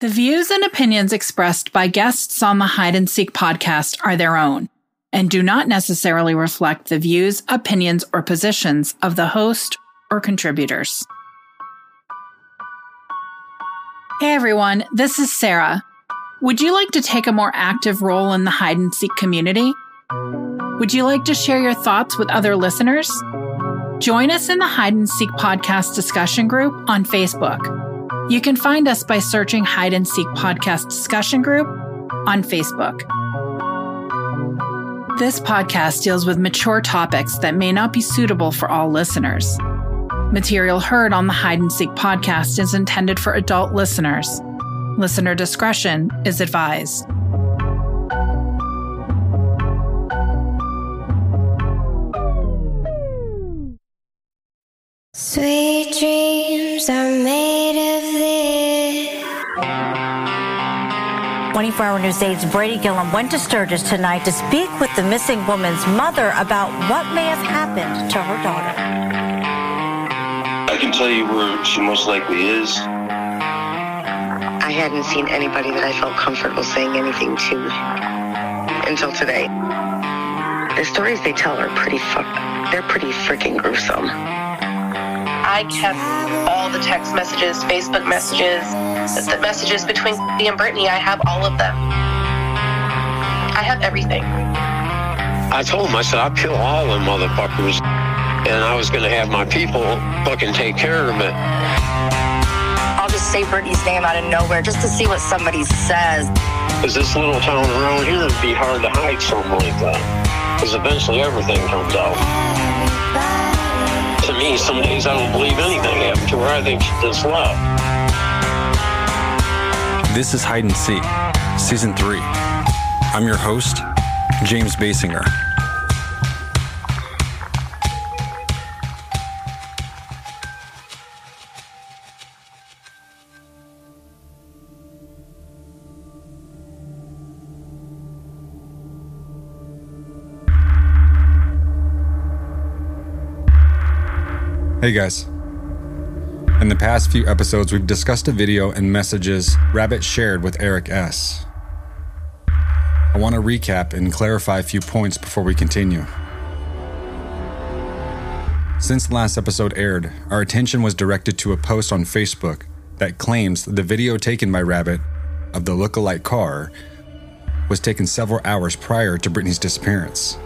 The views and opinions expressed by guests on the Hide and Seek podcast are their own and do not necessarily reflect the views, opinions, or positions of the host or contributors. Hey everyone, this is Sarah. Would you like to take a more active role in the hide and seek community? Would you like to share your thoughts with other listeners? Join us in the Hide and Seek podcast discussion group on Facebook. You can find us by searching Hide and Seek Podcast Discussion Group on Facebook. This podcast deals with mature topics that may not be suitable for all listeners. Material heard on the Hide and Seek podcast is intended for adult listeners. Listener discretion is advised. Sweet dreams are made 24 Hour News 8's Brady Gillum went to Sturgis tonight to speak with the missing woman's mother about what may have happened to her daughter. I can tell you where she most likely is. I hadn't seen anybody that I felt comfortable saying anything to until today. The stories they tell are pretty fuck. They're pretty freaking gruesome. I kept all the text messages, Facebook messages, the messages between me and Brittany. I have all of them. I have everything. I told him, I said, I'll kill all them motherfuckers. And I was going to have my people fucking take care of it. I'll just say Brittany's name out of nowhere just to see what somebody says. Because this little town around here would be hard to hide something like that. Because eventually everything comes out. Me, some days I don't believe anything happened to her. I think she just left. This is Hide and Seek, Season 3. I'm your host, James Basinger. Hey guys. In the past few episodes, we've discussed a video and messages Rabbit shared with Eric S. I want to recap and clarify a few points before we continue. Since last episode aired, our attention was directed to a post on Facebook that claims the video taken by Rabbit of the look-alike car was taken several hours prior to Brittany's disappearance.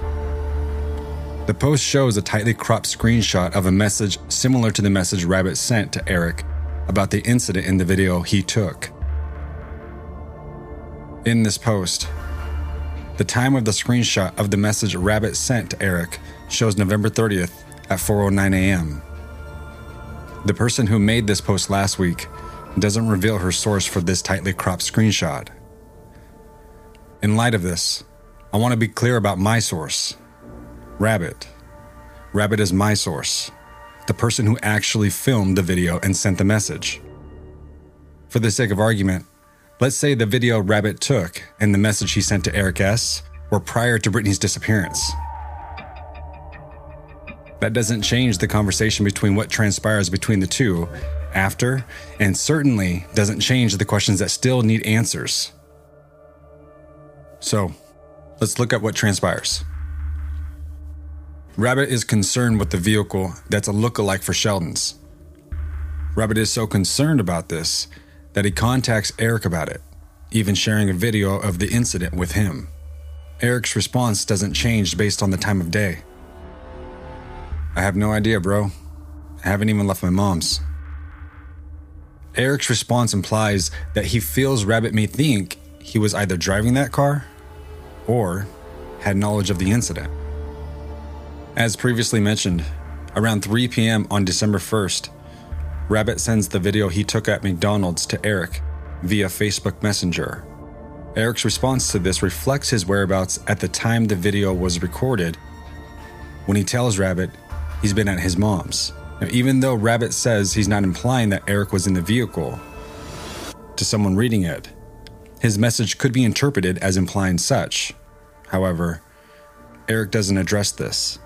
The post shows a tightly cropped screenshot of a message similar to the message Rabbit sent to Eric about the incident in the video he took. In this post, the time of the screenshot of the message Rabbit sent to Eric shows November 30th at 4:09 a.m. The person who made this post last week doesn't reveal her source for this tightly cropped screenshot. In light of this, I want to be clear about my source. Rabbit. Rabbit is my source, the person who actually filmed the video and sent the message. For the sake of argument, let's say the video Rabbit took and the message he sent to Eric S. were prior to Brittany's disappearance. That doesn't change the conversation between what transpires between the two after, and certainly doesn't change the questions that still need answers. So, let's look at what transpires. Rabbit is concerned with the vehicle that's a look-alike for Sheldon's. Rabbit is so concerned about this that he contacts Eric about it, even sharing a video of the incident with him. Eric's response doesn't change based on the time of day. I have no idea, bro. I haven't even left my mom's. Eric's response implies that he feels Rabbit may think he was either driving that car or had knowledge of the incident. As previously mentioned, around 3 p.m. on December 1st, Rabbit sends the video he took at McDonald's to Eric via Facebook Messenger. Eric's response to this reflects his whereabouts at the time the video was recorded when he tells Rabbit he's been at his mom's. Now, even though Rabbit says he's not implying that Eric was in the vehicle, to someone reading it, his message could be interpreted as implying such. However, Eric doesn't address this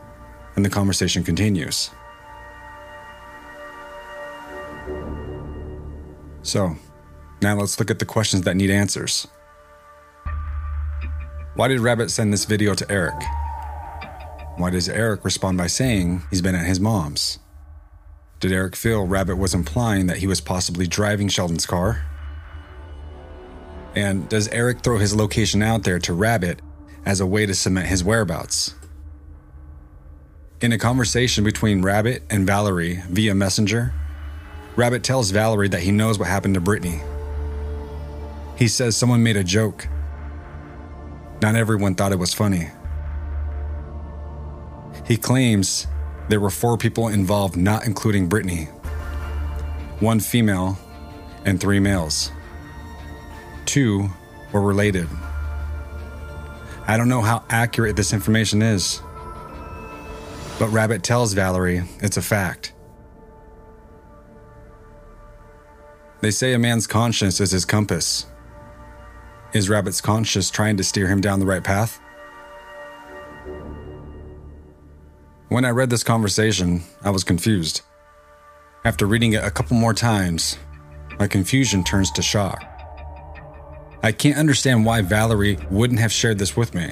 and the conversation continues. So, Now let's look at the questions that need answers. Why did Rabbit send this video to Eric? Why does Eric respond by saying he's been at his mom's? Did Eric feel Rabbit was implying that he was possibly driving Sheldon's car? And does Eric throw his location out there to Rabbit as a way to cement his whereabouts? In a conversation between Rabbit and Valerie via Messenger, Rabbit tells Valerie that he knows what happened to Brittany. He says someone made a joke. Not everyone thought it was funny. He claims there were four people involved, not including Brittany one female and three males. Two were related. I don't know how accurate this information is, but Rabbit tells Valerie it's a fact. They say a man's conscience is his compass. Is Rabbit's conscience trying to steer him down the right path? When I read this conversation, I was confused. After reading it a couple more times, my confusion turns to shock. I can't understand why Valerie wouldn't have shared this with me.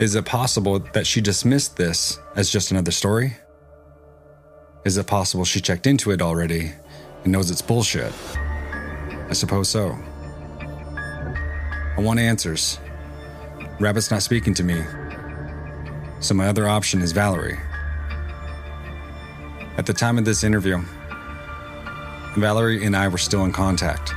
Is it possible that she dismissed this as just another story? Is it possible she checked into it already and knows it's bullshit? I suppose so. I want answers. Rabbit's not speaking to me, so my other option is Valerie. At the time of this interview, Valerie and I were still in contact.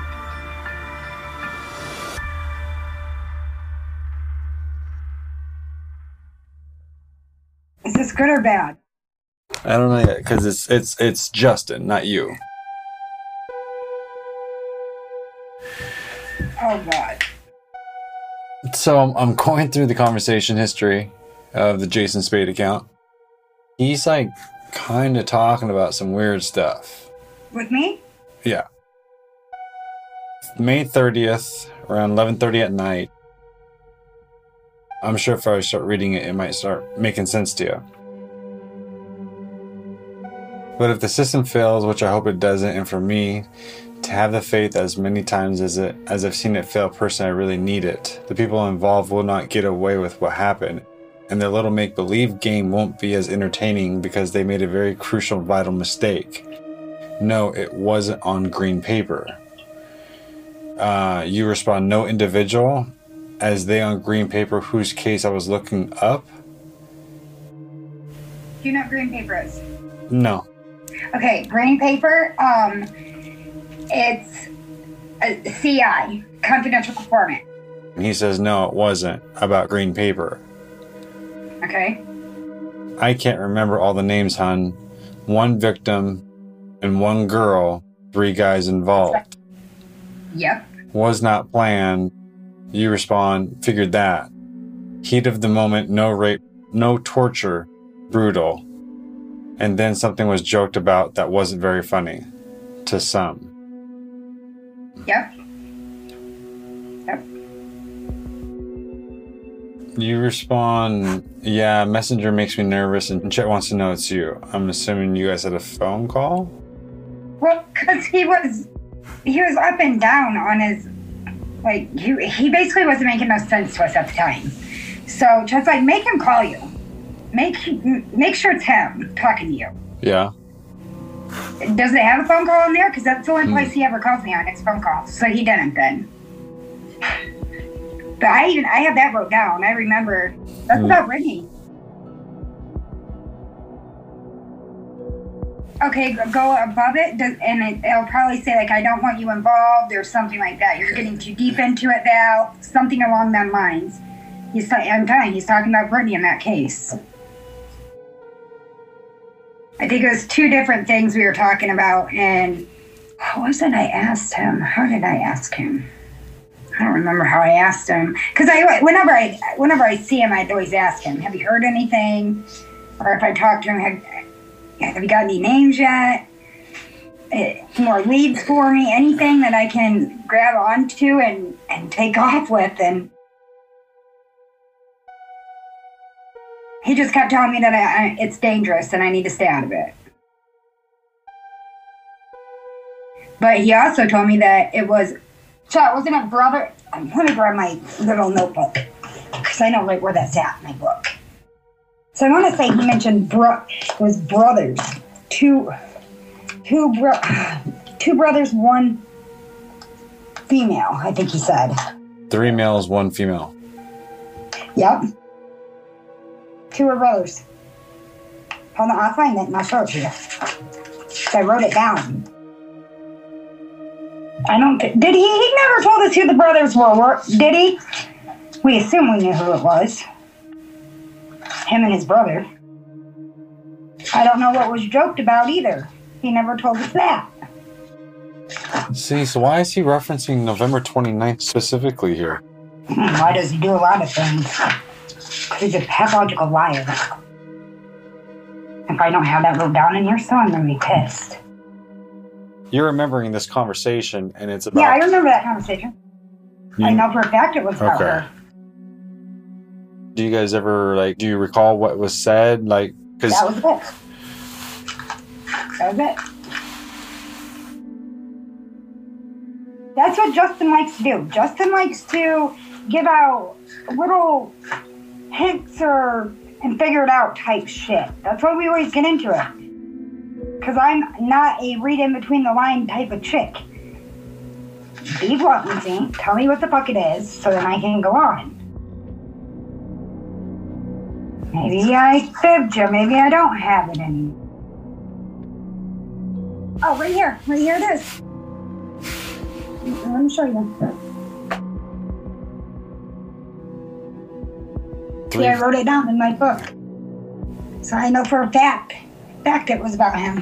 Or bad? I don't know yet because it's it's it's Justin, not you. Oh God. So I'm, I'm going through the conversation history of the Jason Spade account. He's like kind of talking about some weird stuff. With me? Yeah. May 30th, around 11:30 at night. I'm sure if I start reading it, it might start making sense to you. But if the system fails, which I hope it doesn't, and for me to have the faith as many times as it as I've seen it fail personally, I really need it. The people involved will not get away with what happened, and their little make-believe game won't be as entertaining because they made a very crucial, vital mistake. No, it wasn't on green paper. Uh, you respond, no individual, as they on green paper whose case I was looking up. Do you know what green paper is? No. Okay, green paper. Um, it's a CI, confidential informant. He says, no, it wasn't about green paper. Okay. I can't remember all the names, hon. One victim and one girl, three guys involved. Yep. Was not planned. You respond, figured that. Heat of the moment, no rape, no torture, brutal. And then something was joked about that wasn't very funny to some. Yep. Yep. You respond, yeah, Messenger makes me nervous and Chet wants to know it's you. I'm assuming you guys had a phone call? Well, because he was he was up and down on his like he he basically wasn't making no sense to us at the time. So just like make him call you. Make make sure it's him talking to you. Yeah. Does it have a phone call in there? Because that's the only place he ever calls me on. It's phone calls. So he didn't then. But I even I have that wrote down. I remember that's Hmm. about Brittany. Okay, go- above it, does, and it, it'll probably say like, "I don't want you involved" or something like that. You're getting too deep into it, Val. Something along that lines. He's. I'm telling you, he's talking about Brittany in that case. I think it was two different things we were talking about, and what was it I asked him? How did I ask him? I don't remember how I asked him because I whenever I whenever I see him, I'd always ask him, "Have you heard anything?" Or if I talk to him, have, have you got any names yet? Eh, more leads for me? Anything that I can grab onto and and take off with? And he just kept telling me that I, I, it's dangerous and I need to stay out of it. But he also told me that it was, so it wasn't a brother. Let me grab my little notebook because I know right where that's at in my book. So I want to say he mentioned bro- was brothers, two, two bro- two brothers, one female. I think he said. Three males, one female. Yep. Two brothers. Hold on, I'll find it and I'll show it to you. I wrote it down. I don't. Did he? He never told us who the brothers were. were- Did he? We assume we knew who it was. Him and his brother. I don't know what was joked about either. He never told us that. See, so why is he referencing November 29th specifically here? Hmm, Why does he do a lot of things? He's a pathological liar. If I don't have that wrote down in here, so I'm gonna be pissed. You're remembering this conversation, and it's about. Yeah, I remember that conversation. I know for a fact it was about Okay. her. Do you guys ever like? Do you recall what was said? Like, because That was it. That was it. That's what Justin likes to do. Justin likes to give out little hints or and figure it out type shit. That's why we always get into it. Because I'm not a read in between the line type of chick. Be blunt with me. Tell me what the fuck it is so then I can go on. Maybe I fibbed you. Maybe I don't have it anymore. Oh, right here. Right here it is. Let me show you. See, I wrote it down in my book. So I know for a fact, fact it was about him.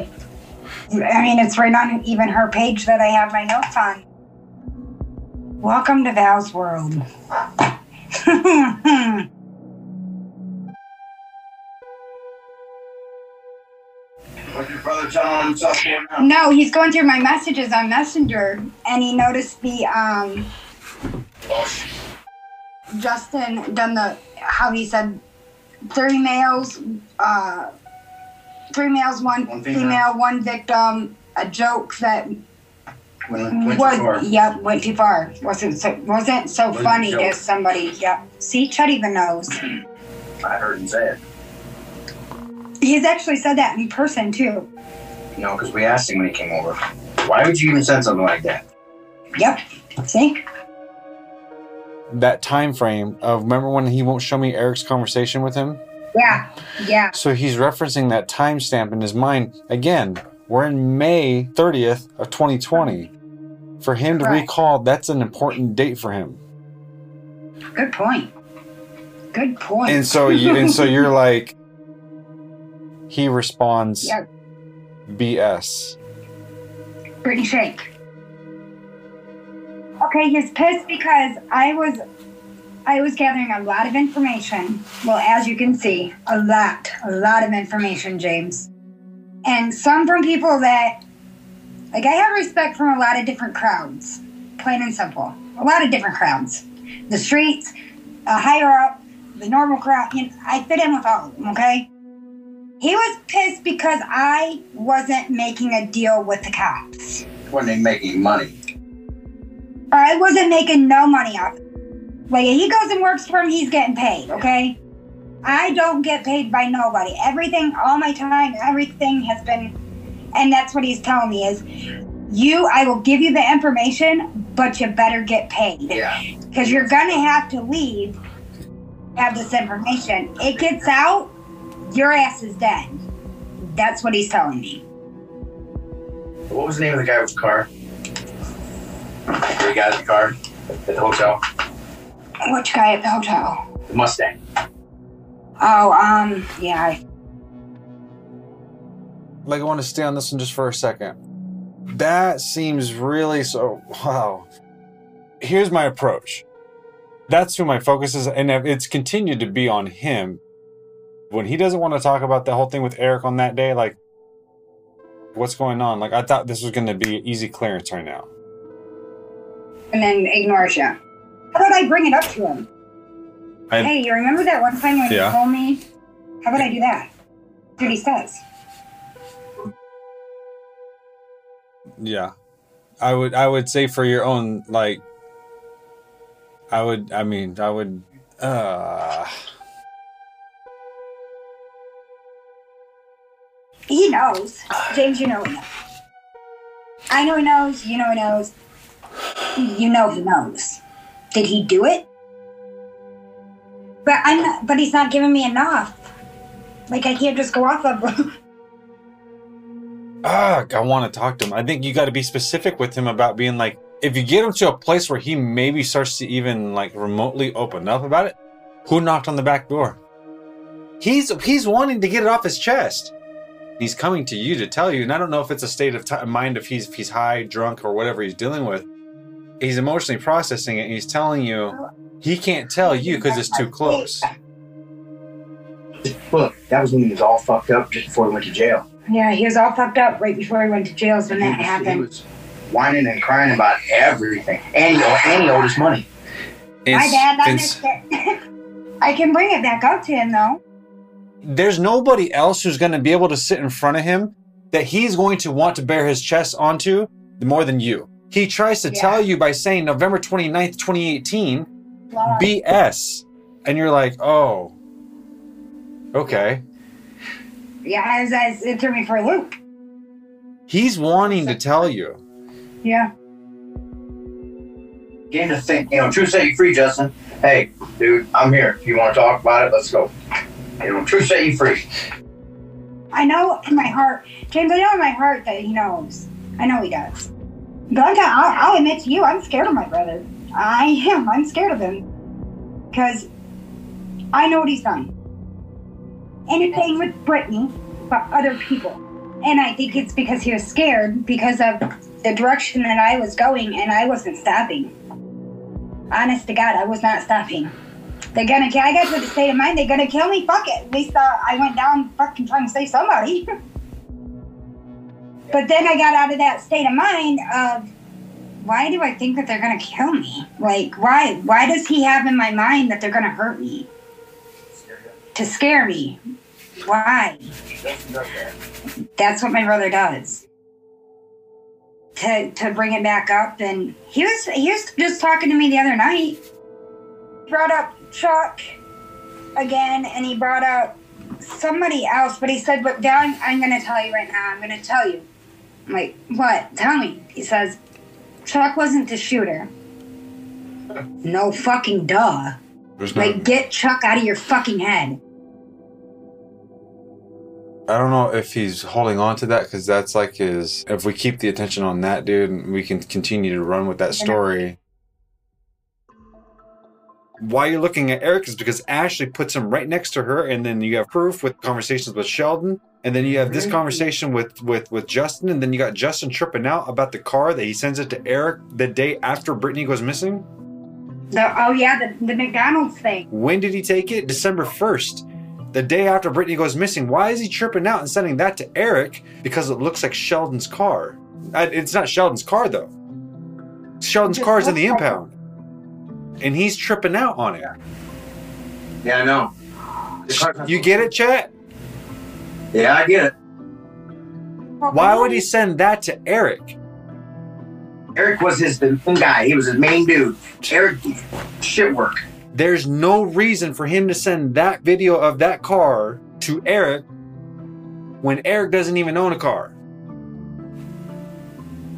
I mean, it's right on even her page that I have my notes on. Welcome to Val's world. What's your brother telling himself for now? No, he's going through my messages on Messenger, and he noticed the um, Justin done the how he said three males, uh, three males, one, One female. female. one victim. A joke that Went, went was too far. yep went too far. wasn't so wasn't so Wasn't funny to somebody. Yep. See, Chet even knows. I heard him say it. He's actually said that in person too. You know, because we asked him when he came over. Why would you even send something like that? Yep. See. That time frame of remember when he won't show me Eric's conversation with him? Yeah. Yeah. So he's referencing that timestamp in his mind. Again, we're in May 30th of 2020. For him to Correct. recall, that's an important date for him. Good point. Good point. And so you and so you're like he responds Yeah. BS. Brittany Shank. Okay, he's pissed because I was I was gathering a lot of information. Well, as you can see, a lot, a lot of information, James. And some from people that like I have respect from a lot of different crowds. Plain and simple. A lot of different crowds. The streets, uh, higher up, the normal crowd. You know, I fit in with all of them, okay? He was pissed because I wasn't making a deal with the cops. Wasn't making money? Or I wasn't making no money off. it. Like he goes and works for him, he's getting paid, okay? I don't get paid by nobody. Everything, all my time, everything has been and that's what he's telling me is you I will give you the information, but you better get paid. Yeah. Because you're gonna have to leave have this information. It gets out, your ass is dead. That's what he's telling me. What was the name of the guy with the car? The guy at the car at the hotel? Which guy at the hotel? The Mustang. Oh, um, yeah, I Like I want to stay on this one just for a second. That seems really so wow. Here's my approach. That's who my focus is, and it's continued to be on him. When he doesn't want to talk about the whole thing with Eric on that day, like what's going on? Like I thought this was gonna be easy clearance right now. And then ignores you. How about I bring it up to him? I- hey, you remember that one time when Yeah. you told me? How about I do that? See what he says. Yeah. I would I would say for your own like I would I mean I would uh He knows. James, you know he knows. I know he knows. You know he knows. You know he knows. Did he do it? But I'm not, but he's not giving me enough. Like I can't just go off of ah, I want to talk to him. I think you got to be specific with him about being like if you get him to a place where he maybe starts to even like remotely open up about it, who knocked on the back door? He's he's wanting to get it off his chest. He's coming to you to tell you, and I don't know if it's a state of t- mind if he's if he's high, drunk, or whatever he's dealing with. He's emotionally processing it. And he's telling you he can't tell you because it's too close. Look, that was when he was all fucked up just before he went to jail. Yeah, he was all fucked up right before he went to jail when that He happened. was whining and crying about everything, and he, and he owed us money. My bad, I missed it. I can bring it back up to him though. there's nobody else who's going to be able to sit in front of him that he's going to want to bear his chest onto more than you. He tries to tell you by saying November 29th, 2018, BS. And you're like, oh, okay. Yeah, it, was, it, it threw me for a loop. He's wanting to tell you. Yeah. Get him to think, you know, truth set you free, Justin. Hey, dude, I'm here. If you want to talk about it, let's go. You know, truth set you free. I know in my heart, James. I know in my heart that he knows. I know he does. I'm, I'll, I'll admit to you, I'm scared of my brother. I am. I'm scared of him because I know what he's done. Anything with Brittany, but other people. And I think it's because he was scared because of the direction that I was going, and I wasn't stopping. Honest to God, I was not stopping. They're gonna kill. I got to the state of mind. They're gonna kill me. Fuck it. At least uh, I went down fucking trying to save somebody. but then I got out of that state of mind of why do I think that they're gonna kill me? Like why? Why does he have in my mind that they're gonna hurt me? To scare me. Why? That's what my brother does. To to bring it back up, and he was he was just talking to me the other night. He brought up Chuck again, and he brought up somebody else, but he said, "But Don, I'm to tell you right now. I'm to tell you." I'm like, "What? Tell me." He says, "Chuck wasn't the shooter." No fucking duh. There's no, Like, get Chuck out of your fucking head. I don't know if he's holding on to that because that's like his. If we keep the attention on that dude, we can continue to run with that story. Why you're looking at Eric is because Ashley puts him right next to her, and then you have proof with conversations with Sheldon, and then you have this conversation with with with Justin, and then you got Justin tripping out about the car that he sends it to Eric the day after Brittany goes missing. The, oh yeah, the, the McDonald's thing. When did he take it? December 1st. The day after Brittany goes missing. Why is he tripping out and sending that to Eric? Because it looks like Sheldon's car. Uh, It's not Sheldon's car, though. Sheldon's Just car is in the impound. And he's tripping out on it. Yeah, I know. You get it, chat? Yeah, I get it. Why would he send that to Eric? Eric was his main guy. He was his main dude. Eric, shit work. There's no reason for him to send that video of that car to Eric when Eric doesn't even own a car.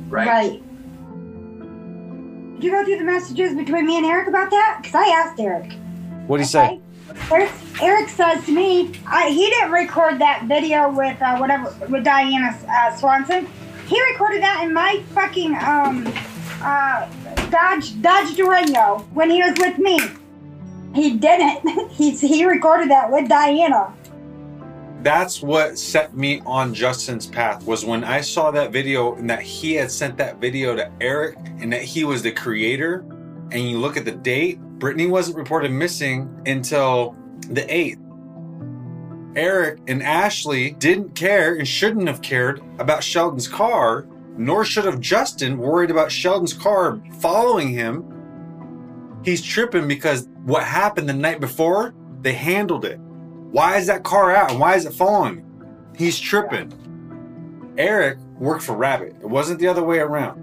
Right. Did you go through the messages between me and Eric about that? Because I asked Eric. What'd he say? Eric, says to me, I, he didn't record that video with uh, whatever with Diana uh, Swanson. He recorded that in my fucking um uh Dodge Dodge Durango when he was with me. He didn't. He's he recorded that with Diana. that's what set me on Justin's path was when I saw that video and that he had sent that video to Eric and that he was the creator. And you look at the date, Brittany wasn't reported missing until the 8th. Eric and Ashley didn't care and shouldn't have cared about Sheldon's car, nor should have Justin worried about Sheldon's car following him. He's tripping because what happened the night before, they handled it. Why is that car out and why is it following? He's tripping. Eric worked for Rabbit. It wasn't the other way around.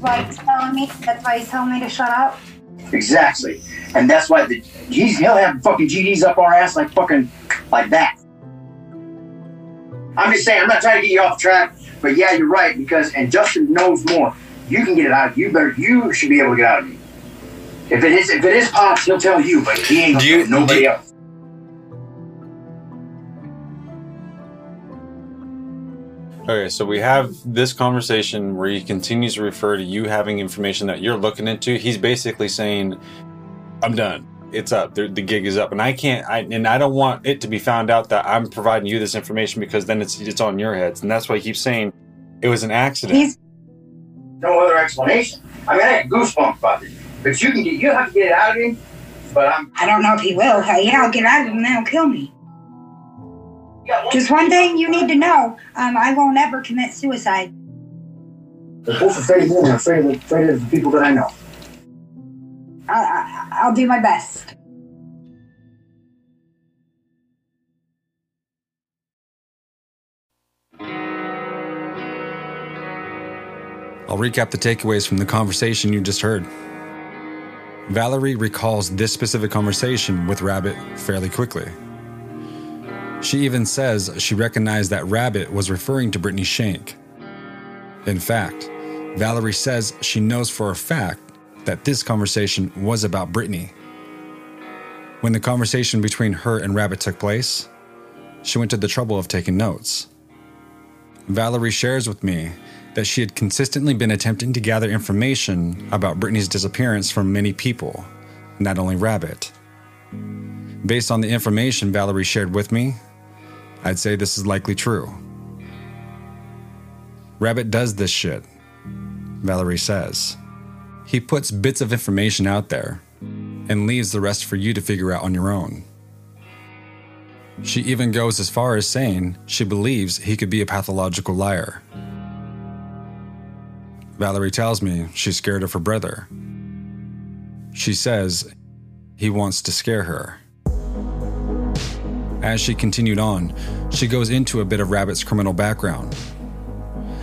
Why he's telling me? That's why he's telling me to shut up. Exactly. And that's why the he's he'll have fucking GDs up our ass like fucking like that. I'm just saying, I'm not trying to get you off track, but yeah, you're right, because and Justin knows more. You can get it out of you better you should be able to get out of me. If it is if it is Pops, he'll tell you, but he ain't gonna tell nobody else. Okay, so we have this conversation where he continues to refer to you having information that you're looking into. He's basically saying, "I'm done. It's up. The, the gig is up, and I can't. I, and I don't want it to be found out that I'm providing you this information because then it's it's on your heads, and that's why he keeps saying it was an accident." He's no other explanation. I mean, I had goosebumps about this, but you can get you have to get it out of him. But I'm I don't know if he will. Hey, yeah, I'll get out of him and he'll kill me. Just one thing you need to know: um, I won't ever commit suicide. they're both afraid of me and afraid of, afraid of the people that I know. I, I, I'll do my best. I'll recap the takeaways from the conversation you just heard. Valerie recalls this specific conversation with Rabbit fairly quickly. She even says she recognized that Rabbit was referring to Brittany Shank. In fact, Valerie says she knows for a fact that this conversation was about Brittany. When the conversation between her and Rabbit took place, she went to the trouble of taking notes. Valerie shares with me that she had consistently been attempting to gather information about Brittany's disappearance from many people, not only Rabbit. Based on the information Valerie shared with me, I'd say this is likely true. Rabbit does this shit, Valerie says. He puts bits of information out there and leaves the rest for you to figure out on your own. She even goes as far as saying she believes he could be a pathological liar. Valerie tells me she's scared of her brother. She says he wants to scare her. As she continued on, she goes into a bit of Rabbit's criminal background.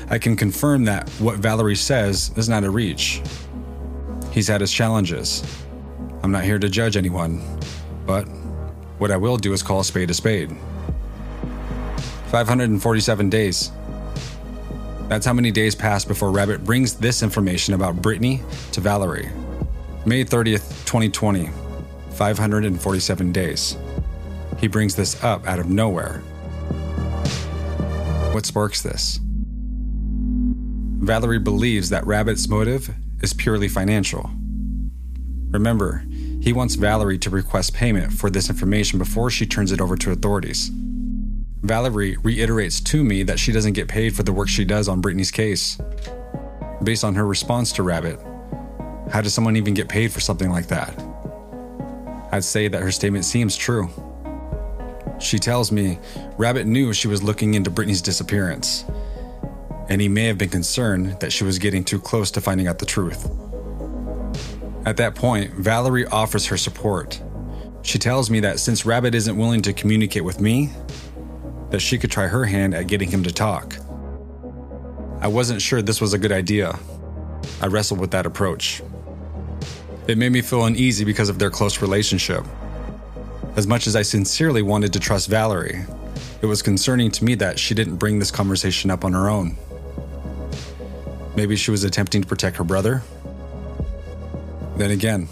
I can confirm that what Valerie says is not a reach. He's had his challenges. I'm not here to judge anyone, but what I will do is call a spade a spade. 547 days. That's how many days passed before Rabbit brings this information about Brittany to Valerie. May 30th, 2020. 547 days. He brings this up out of nowhere. What sparks this? Valerie believes that Rabbit's motive is purely financial. Remember, he wants Valerie to request payment for this information before she turns it over to authorities. Valerie reiterates to me that she doesn't get paid for the work she does on Brittany's case. Based on her response to Rabbit, how does someone even get paid for something like that? I'd say that her statement seems true. She tells me Rabbit knew she was looking into Brittany's disappearance, and he may have been concerned that she was getting too close to finding out the truth. At that point, Valerie offers her support. She tells me that since Rabbit isn't willing to communicate with me, that she could try her hand at getting him to talk. I wasn't sure this was a good idea. I wrestled with that approach. It made me feel uneasy because of their close relationship. As much as I sincerely wanted to trust Valerie, it was concerning to me that she didn't bring this conversation up on her own. Maybe she was attempting to protect her brother? Then again,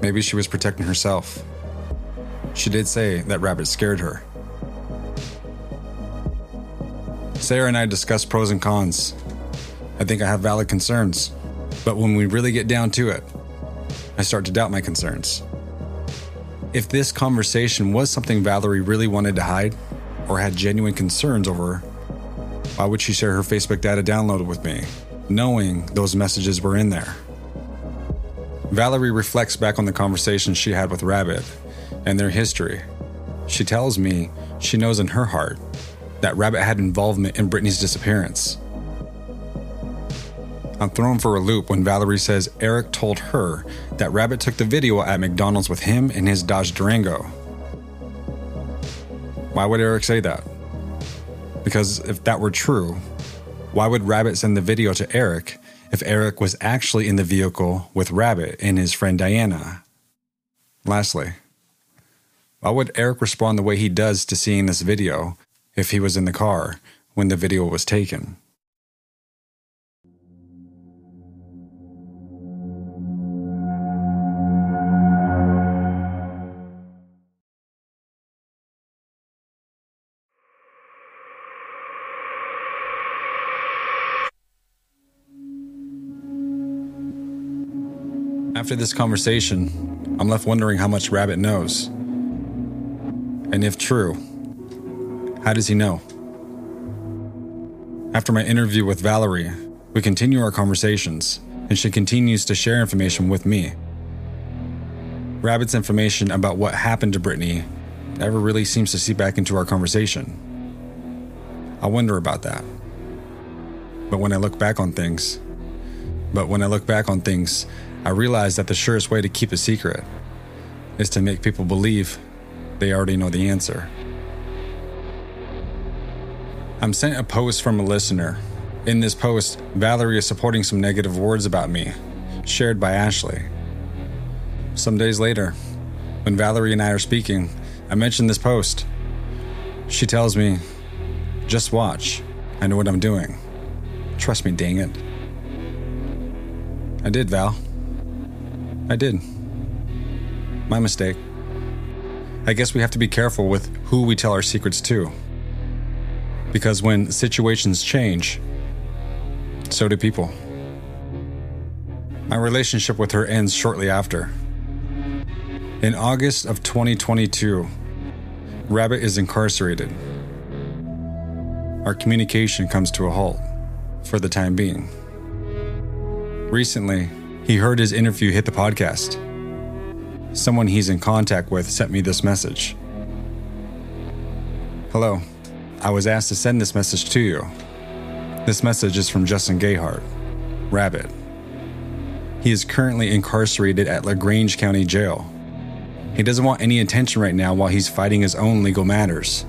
maybe she was protecting herself. She did say that Rabbit scared her. Sarah and I discussed pros and cons. I think I have valid concerns, but when we really get down to it, I start to doubt my concerns. If this conversation was something Valerie really wanted to hide or had genuine concerns over, why would she share her Facebook data downloaded with me, knowing those messages were in there? Valerie reflects back on the conversation she had with Rabbit and their history. She tells me she knows in her heart that Rabbit had involvement in Brittany's disappearance. I'm thrown for a loop when Valerie says Eric told her that Rabbit took the video at McDonald's with him in his Dodge Durango. Why would Eric say that? Because if that were true, why would Rabbit send the video to Eric if Eric was actually in the vehicle with Rabbit and his friend Diana. Lastly, why would Eric respond the way he does to seeing this video if he was in the car when the video was taken? After this conversation, I'm left wondering how much Rabbit knows. And if true, how does he know? After my interview with Valerie, we continue our conversations, and she continues to share information with me. Rabbit's information about what happened to Brittany never really seems to seep back into our conversation. I wonder about that. But when I look back on things, but when I look back on things, I realize that the surest way to keep a secret is to make people believe they already know the answer. I'm sent a post from a listener. In this post, Valerie is supporting some negative words about me, shared by Ashley. Some days later, when Valerie and I are speaking, I mention this post. She tells me, Just watch. I know what I'm doing. Trust me, dang it. I did, Val. I did. My mistake. I guess we have to be careful with who we tell our secrets to. Because when situations change, so do people. My relationship with her ends shortly after. In August of 2022, Rabbit is incarcerated. Our communication comes to a halt for the time being. Recently, he heard his interview hit the podcast. Someone he's in contact with sent me this message. Hello, I was asked to send this message to you. This message is from Justin Gayhart, Rabbit. He is currently incarcerated at LaGrange County Jail. He doesn't want any attention right now while he's fighting his own legal matters.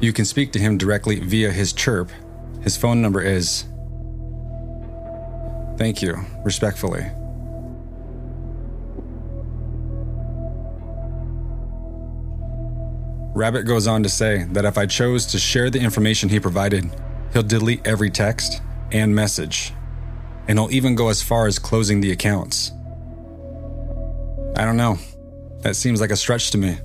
You can speak to him directly via his chirp. His phone number is Thank you, respectfully. Rabbit goes on to say that if I chose to share the information he provided, he'll delete every text and message, and he'll even go as far as closing the accounts. I don't know. That seems like a stretch to me.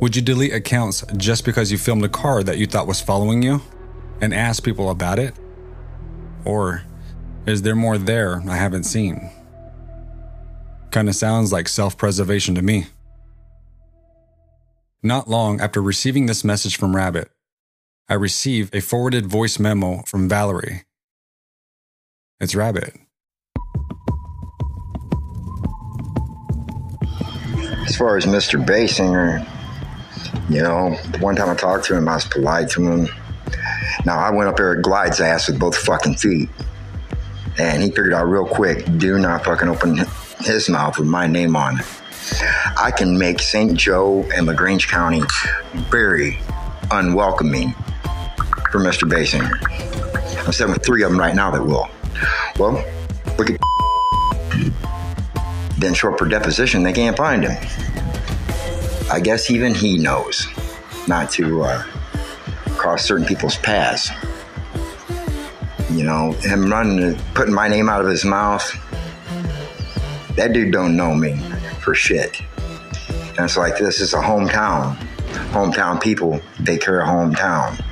Would you delete accounts just because you filmed a car that you thought was following you and ask people about it? Or is there more there I haven't seen? Kinda sounds like self preservation to me. Not long after receiving this message from Rabbit, I receive a forwarded voice memo from Valerie. It's Rabbit. As far as Mr. Basinger, you know, one time I talked to him, I was polite to him. Now I went up there at Glide's ass with both fucking feet. And he figured out real quick do not fucking open his mouth with my name on it. I can make St. Joe and LaGrange County very unwelcoming for Mr. Basinger. I'm sitting with three of them right now that will. Well, look at then short for deposition, they can't find him. I guess even he knows not to uh, cross certain people's paths. You know, him running, putting my name out of his mouth. That dude don't know me for shit. And it's like this is a hometown. Hometown people take care hometown.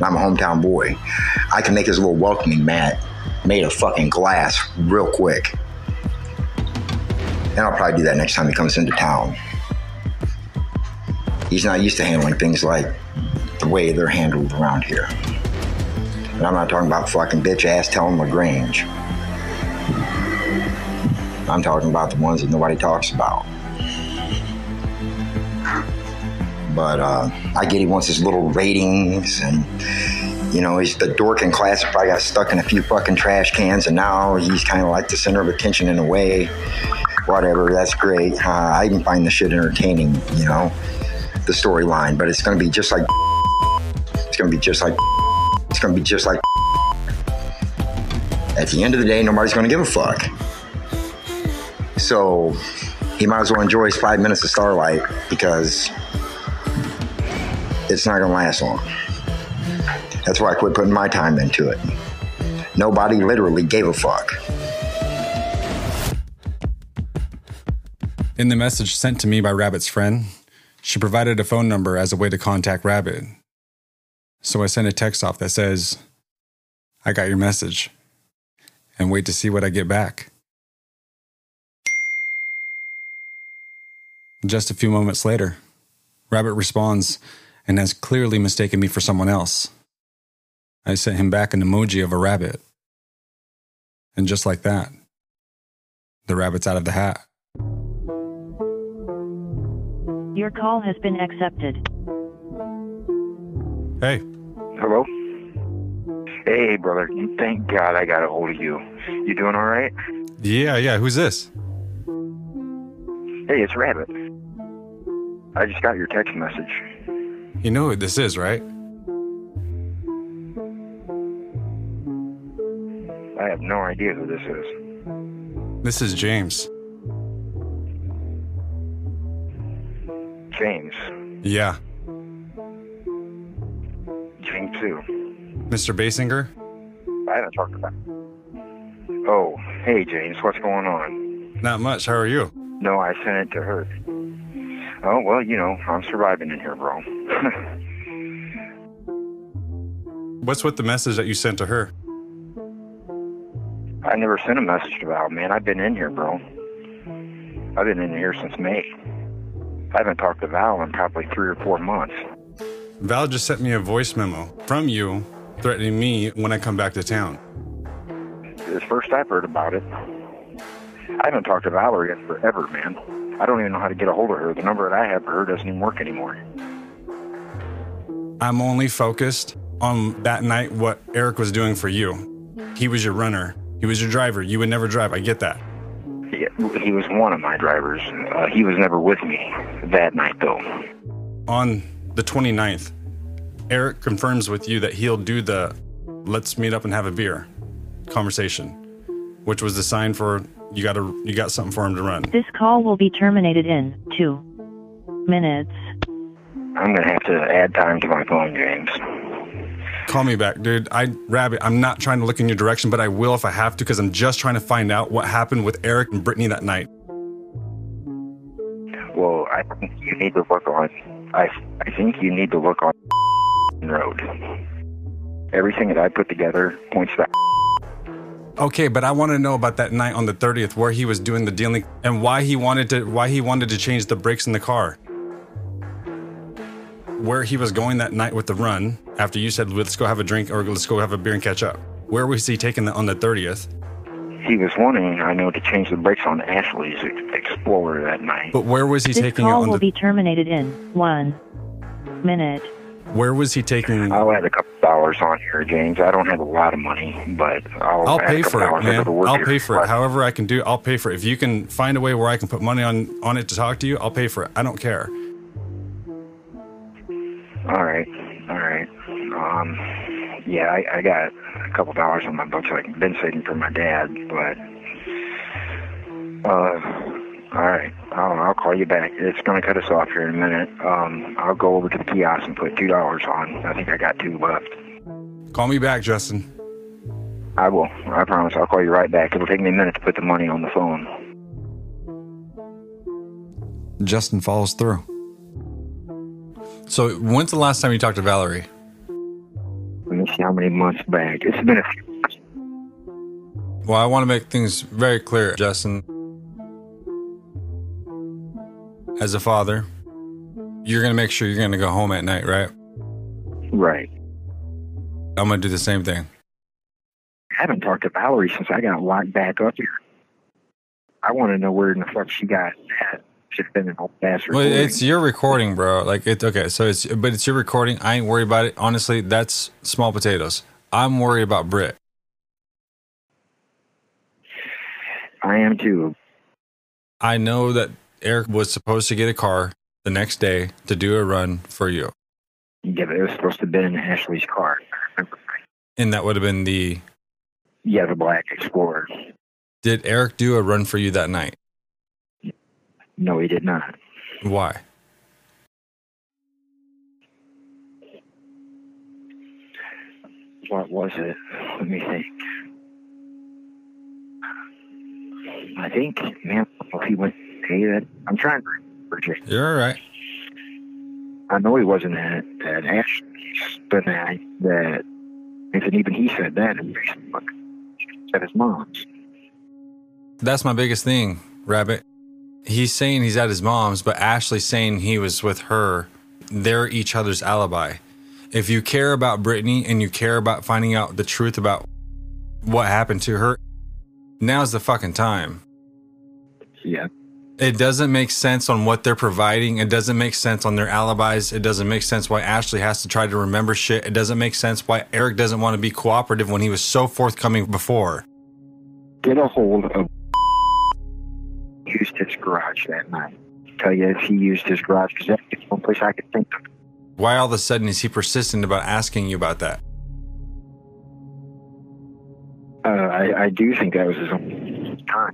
I'm a hometown boy. I can make his little welcoming mat made of fucking glass real quick. And I'll probably do that next time he comes into town. He's not used to handling things like the way they're handled around here. And I'm not talking about fucking bitch ass telling LaGrange. I'm talking about the ones that nobody talks about. But uh, I get he wants his little ratings and you know, he's the dork in class probably got stuck in a few fucking trash cans, and now he's kind of like the center of attention in a way. Whatever, that's great. Uh, I even find the shit entertaining, you know, the storyline. But it's going to be just like. It's going to be just like. Going to be just like. At the end of the day, nobody's going to give a fuck. So he might as well enjoy his five minutes of starlight because it's not going to last long. That's why I quit putting my time into it. Nobody literally gave a fuck. In the message sent to me by Rabbit's friend, she provided a phone number as a way to contact Rabbit. So I sent a text off that says, I got your message, and wait to see what I get back. Just a few moments later, Rabbit responds and has clearly mistaken me for someone else. I sent him back an emoji of a rabbit. And just like that, the rabbit's out of the hat. Your call has been accepted. Hey. Hello? Hey, brother. Thank God I got a hold of you. You doing all right? Yeah, yeah. Who's this? Hey, it's Rabbit. I just got your text message. You know who this is, right? I have no idea who this is. This is James. James. Yeah. James who? Mr. Basinger? I haven't talked about. Oh, hey James, what's going on? Not much. How are you? No, I sent it to her. Oh well, you know, I'm surviving in here, bro. What's with the message that you sent to her? I never sent a message to Val, man. I've been in here, bro. I've been in here since May. I haven't talked to Val in probably three or four months. Val just sent me a voice memo from you threatening me when I come back to town. It's first I've heard about it. I haven't talked to Valerie in forever, man. I don't even know how to get a hold of her. The number that I have for her doesn't even work anymore. I'm only focused on that night what Eric was doing for you. He was your runner. He was your driver. You would never drive. I get that. Yeah, he was one of my drivers. Uh, he was never with me that night, though. On the 29th, Eric confirms with you that he'll do the let's meet up and have a beer conversation, which was the sign for you got to you got something for him to run. This call will be terminated in two minutes. I'm gonna have to add time to my phone, James. Call me back, dude. I Rabbit, I'm not trying to look in your direction, but I will if I have to because I'm just trying to find out what happened with Eric and Brittany that night. Well, I think you need to work on. I I think you need to look on road. Everything that I put together points to Okay, but I want to know about that night on the 30th where he was doing the dealing and why he wanted to why he wanted to change the brakes in the car. Where he was going that night with the run after you said let's go have a drink or let's go have a beer and catch up. Where was he taking that on the 30th? He was wanting, I know, to change the brakes on Ashley's Explorer that night. But where was he this taking it call on will the be terminated in one minute. Where was he taking I'll add a couple dollars on here, James. I don't have a lot of money, but I'll, I'll add pay a for it. I man. go to work I'll pay for it. However I can do, I'll pay for it. If you can find a way where I can put money on on it to talk to you, I'll pay for it. I don't care. All right, all right. Um, yeah, I, I got a couple dollars on my books I've been saving for my dad, but uh, all right. I'll, I'll call you back. It's going to cut us off here in a minute. Um, I'll go over to the kiosk and put two dollars on. I think I got two left. Call me back, Justin. I will. I promise. I'll call you right back. It'll take me a minute to put the money on the phone. Justin follows through. So, when's the last time you talked to Valerie? Let me see how many months back. It's been a few. months. Well, I want to make things very clear, Justin. As a father, you're going to make sure you're going to go home at night, right? Right. I'm going to do the same thing. I haven't talked to Valerie since I got locked back up here. I want to know where in the fuck she got that. She's been an old ass Well, it's your recording, bro. Like it. Okay, so it's but it's your recording. I ain't worried about it. Honestly, that's small potatoes. I'm worried about Britt. I am too. I know that Eric was supposed to get a car the next day to do a run for you, Yeah, but it was supposed to have been in Ashley's car. and that would have been the Yeah, the Black Explorer. Did Eric do a run for you that night? No, he did not. Why? What was it? Let me think. I think, man, if he went hey, that I'm trying to remember. You're all right. I know he wasn't at at Ashley's, but that that and even he said that in Facebook at his mom's. That's my biggest thing, Rabbit. He's saying he's at his mom's, but Ashley's saying he was with her. They're each other's alibi. If you care about Brittany and you care about finding out the truth about what happened to her, now's the fucking time. Yeah. It doesn't make sense on what they're providing. It doesn't make sense on their alibis. It doesn't make sense why Ashley has to try to remember shit. It doesn't make sense why Eric doesn't want to be cooperative when he was so forthcoming before. Get a hold of used his garage that night. Tell you if he used his garage because that's the one place I could think of. Why all of a sudden is he persistent about asking you about that? Uh, I, I do think that was his only time.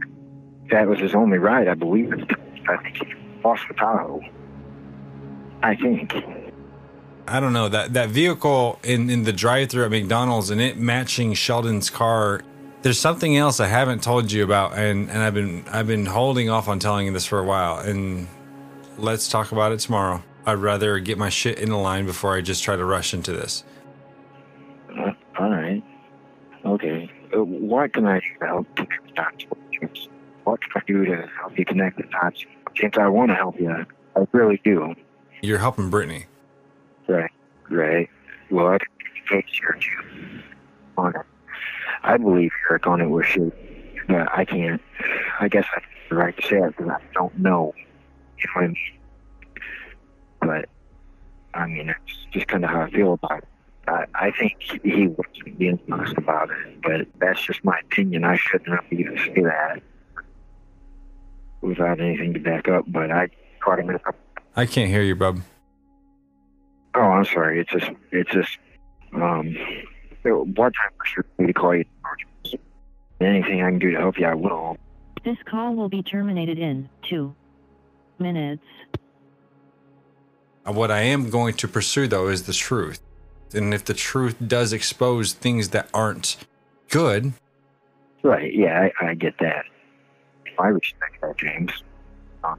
That was his only ride, I believe. I think he lost the Tahoe. I think. I don't know that that vehicle in in the drive-through at McDonald's and it matching Sheldon's car. There's something else I haven't told you about, and and I've been I've been holding off on telling you this for a while. And let's talk about it tomorrow. I'd rather get my shit in the line before I just try to rush into this. Uh, all right. Okay. Uh, what can I help dots? What can I do to help you connect the dots? James, I want to help you. I really do. You're helping Brittany. Right. Right. Well, I can take your. On it. I believe Eric on it was you. But I can't. I guess I have the right to say it because I don't know. You know what I mean? But, I mean, it's just kind of how I feel about it. I, I think he was being honest about it, but that's just my opinion. I shouldn't have even say that without anything to back up. But I caught him in a. I can't hear you, bub. Oh, I'm sorry. It's just, it's just, um, what time for me to call you? Anything I can do to help you, I will. This call will be terminated in two minutes. Uh, what I am going to pursue, though, is the truth. And if the truth does expose things that aren't good, Right. Yeah, I, I get that. I respect that, James. Um,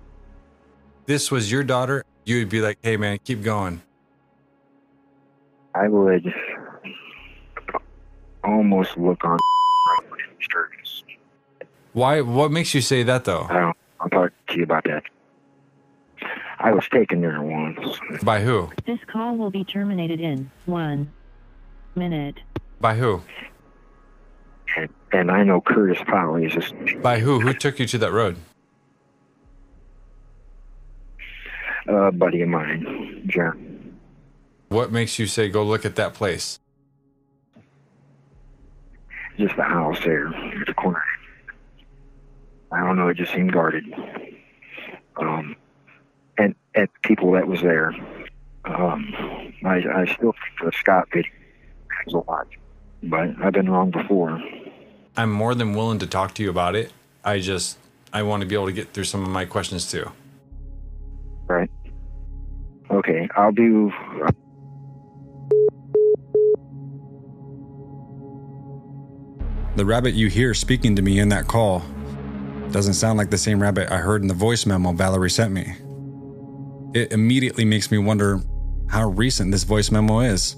this was your daughter, you would be like, hey, man, keep going. I would almost look on Sturgis. Why? What makes you say that, though? I don't. I'll talk to you about that. I was taken there once. By who? This call will be terminated in one minute. By who? And, and I know Curtis Polly is just By who? Who took you to that road? a buddy of mine, John. What makes you say go look at that place? Just the house there at the corner. I don't know. It just seemed guarded. Um, and and people that was there. Um, I I still think the Scott video has a lot, but I've been wrong before. I'm more than willing to talk to you about it. I just I want to be able to get through some of my questions too. Right. Okay, I'll do. The rabbit you hear speaking to me in that call doesn't sound like the same rabbit I heard in the voice memo Valerie sent me. It immediately makes me wonder how recent this voice memo is.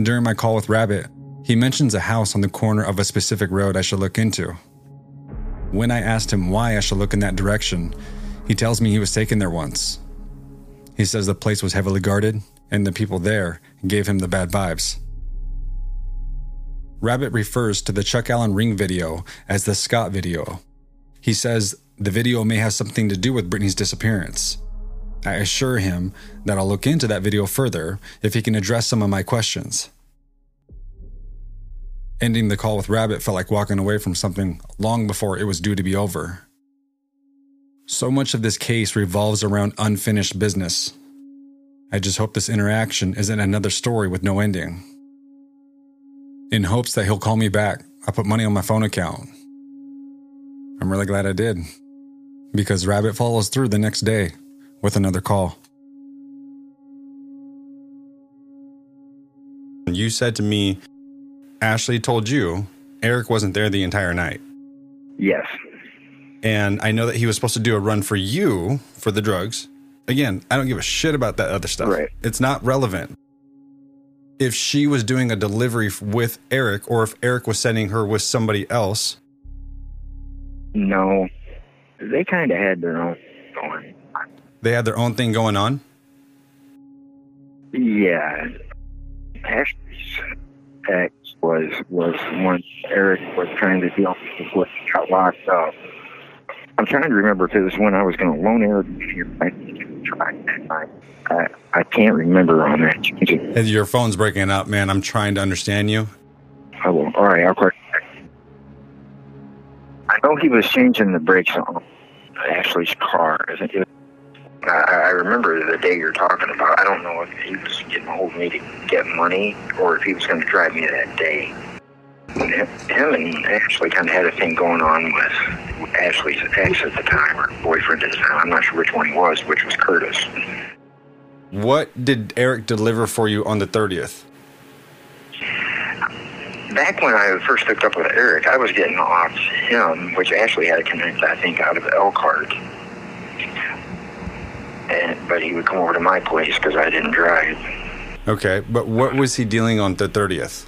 During my call with Rabbit, he mentions a house on the corner of a specific road I should look into. When I asked him why I should look in that direction, he tells me he was taken there once. He says the place was heavily guarded and the people there gave him the bad vibes. Rabbit refers to the Chuck Allen Ring video as the Scott video. He says the video may have something to do with Brittany's disappearance. I assure him that I'll look into that video further if he can address some of my questions. Ending the call with Rabbit felt like walking away from something long before it was due to be over. So much of this case revolves around unfinished business. I just hope this interaction isn't another story with no ending. In hopes that he'll call me back I put money on my phone account. I'm really glad I did because Rabbit follows through the next day with another call. You said to me, Ashley told you Eric wasn't there the entire night. Yes. And I know that he was supposed to do a run for you for the drugs. Again, I don't give a shit about that other stuff. Right. It's not relevant. If she was doing a delivery with Eric or if Eric was sending her with somebody else, No, they kind of had their own going. they had their own thing going on. Yeah, Ashley's ex was was when Eric was trying to deal with what got locked up. I'm trying to remember if it was when I was going to loan here. I tried that night. I I can't remember on that. Your phone's breaking up, man. I'm trying to understand you. I will. All right, I'll call. I know he was changing the brakes on Ashley's car. Isn't it? I, I remember the day you're talking about. I don't know if he was getting a hold of me to get money or if he was going to drive me that day. Him and Ashley kind of had a thing going on with Ashley's ex at the time, or boyfriend at the time. I'm not sure which one he was, which was Curtis. What did Eric deliver for you on the 30th? Back when I first hooked up with Eric, I was getting off him, which Ashley had to connect, I think, out of Elkhart. And but he would come over to my place because I didn't drive. Okay, but what was he dealing on the 30th?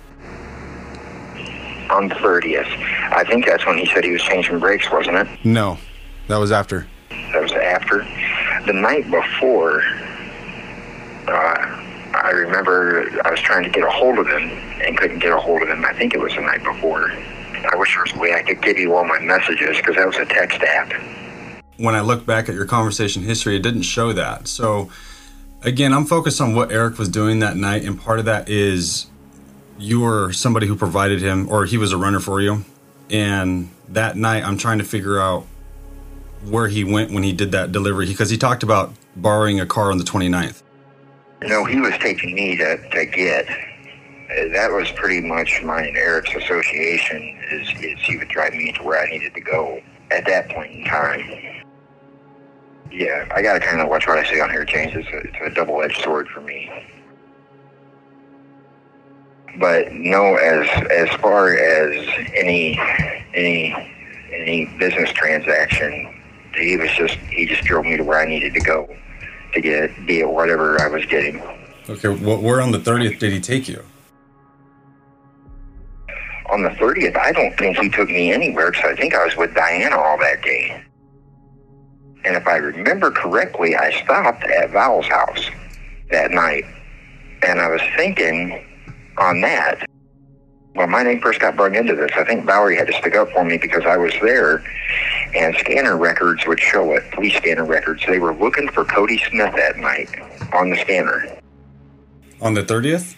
On the 30th, I think that's when he said he was changing brakes, wasn't it? No, that was after. That was after. The night before, uh, I remember I was trying to get a hold of him and couldn't get a hold of him. I think it was the night before. I wish there was a way I could give you all my messages because that was a text app. When I look back at your conversation history, it didn't show that. So, again, I'm focused on what Eric was doing that night, and part of that is you were somebody who provided him, or he was a runner for you. And that night, I'm trying to figure out where he went when he did that delivery because he talked about borrowing a car on the 29th. No, he was taking me to, to get. Uh, That was pretty much mine and Eric's association. Is, is he would drive me to where I needed to go at that point in time. Yeah, I got to kind of watch what I say on here, James. It's a, it's a double-edged sword for me. But no, as as far as any any any business transaction, he was just he just drove me to where I needed to go to get get whatever I was getting. Okay, wh- where on the 30th did he take you? On the 30th, I don't think he took me anywhere because I think I was with Diana all that day. And if I remember correctly, I stopped at Val's house that night. And I was thinking on that, when my name first got brought into this, I think Bowery had to stick up for me because I was there and scanner records would show it, police scanner records. They were looking for Cody Smith that night on the scanner. On the 30th?